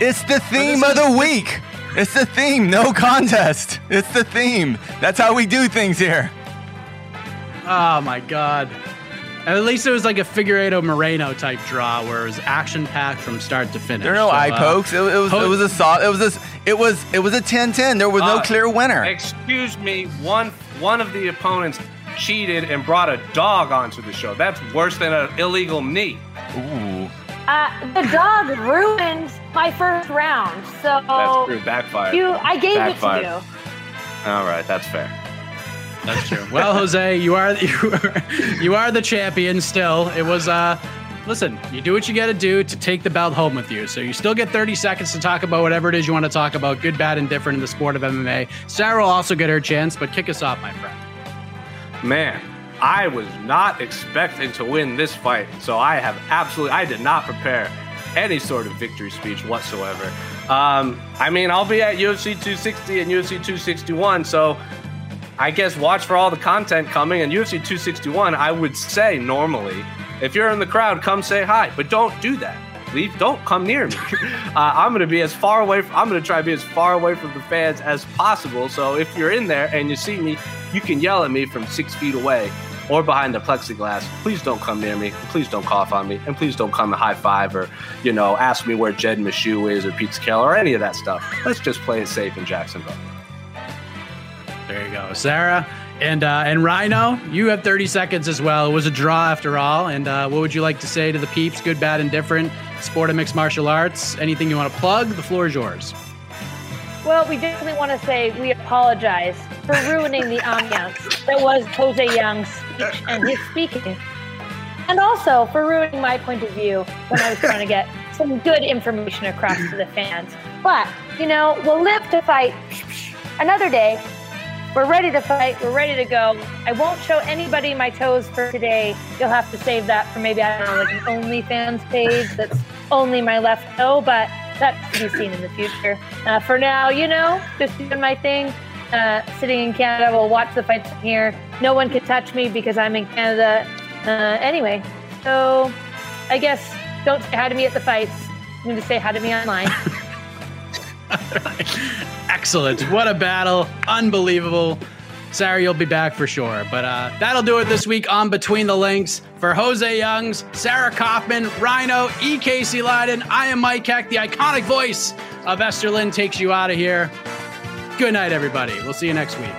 It's the theme of the week. It's the theme. No contest. It's the theme. That's how we do things here. Oh my God. At least it was like a Figueiredo Moreno type draw where it was action packed from start to finish. There are no so, eye uh, pokes. Uh, it, it, was po- it was a saw. It was this. It was it was a 10-10. There was uh, no clear winner. Excuse me. One one of the opponents cheated and brought a dog onto the show. That's worse than an illegal knee. Ooh. Uh, the dog ruined my first round. So that's true. Backfire. You, I gave Backfired. it to you. All right, that's fair. That's true. Well, Jose, you are you are, you are the champion still. It was uh listen, you do what you got to do to take the belt home with you. So you still get 30 seconds to talk about whatever it is you want to talk about, good, bad, and different in the sport of MMA. Sarah will also get her chance, but kick us off, my friend. Man, I was not expecting to win this fight, so I have absolutely, I did not prepare any sort of victory speech whatsoever. Um, I mean, I'll be at UFC 260 and UFC 261, so I guess watch for all the content coming. And UFC 261, I would say normally, if you're in the crowd, come say hi, but don't do that. Leave, don't come near me. uh, I'm going to be as far away. From, I'm going to try to be as far away from the fans as possible. So if you're in there and you see me, you can yell at me from six feet away or behind the plexiglass. Please don't come near me. Please don't cough on me. And please don't come and high five or, you know, ask me where Jed Meshew is or Pizza Keller or any of that stuff. Let's just play it safe in Jacksonville. There you go. Sarah and uh, and Rhino, you have 30 seconds as well. It was a draw after all. And uh, what would you like to say to the peeps, good, bad, and different? Sport of mixed martial arts. Anything you want to plug? The floor is yours. Well, we definitely want to say we apologize for ruining the ambiance that was Jose Young's speech and his speaking. And also for ruining my point of view when I was trying to get some good information across to the fans. But, you know, we'll live to fight another day. We're ready to fight. We're ready to go. I won't show anybody my toes for today. You'll have to save that for maybe, I don't know, like an OnlyFans page that's only my left toe. But that's to be seen in the future. Uh, for now, you know, just doing my thing. Uh, sitting in Canada, we'll watch the fights from here. No one can touch me because I'm in Canada. Uh, anyway, so I guess don't say hi to me at the fights. Need to say hi to me online. Excellent. What a battle. Unbelievable. Sarah, you'll be back for sure. But uh, that'll do it this week on Between the Links. For Jose Youngs, Sarah Kaufman, Rhino, E. Casey Leydon, I am Mike Heck, the iconic voice of Esther Lynn takes you out of here. Good night, everybody. We'll see you next week.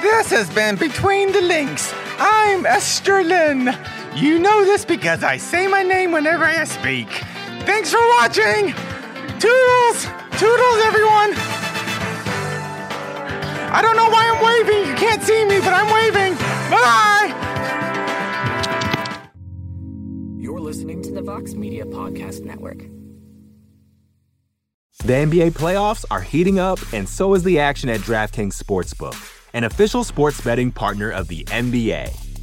This has been Between the Links. I'm Esther Lynn. You know this because I say my name whenever I speak. Thanks for watching. Toodles! Toodles, everyone! I don't know why I'm waving. You can't see me, but I'm waving. Bye! You're listening to the Vox Media Podcast Network. The NBA playoffs are heating up, and so is the action at DraftKings Sportsbook, an official sports betting partner of the NBA.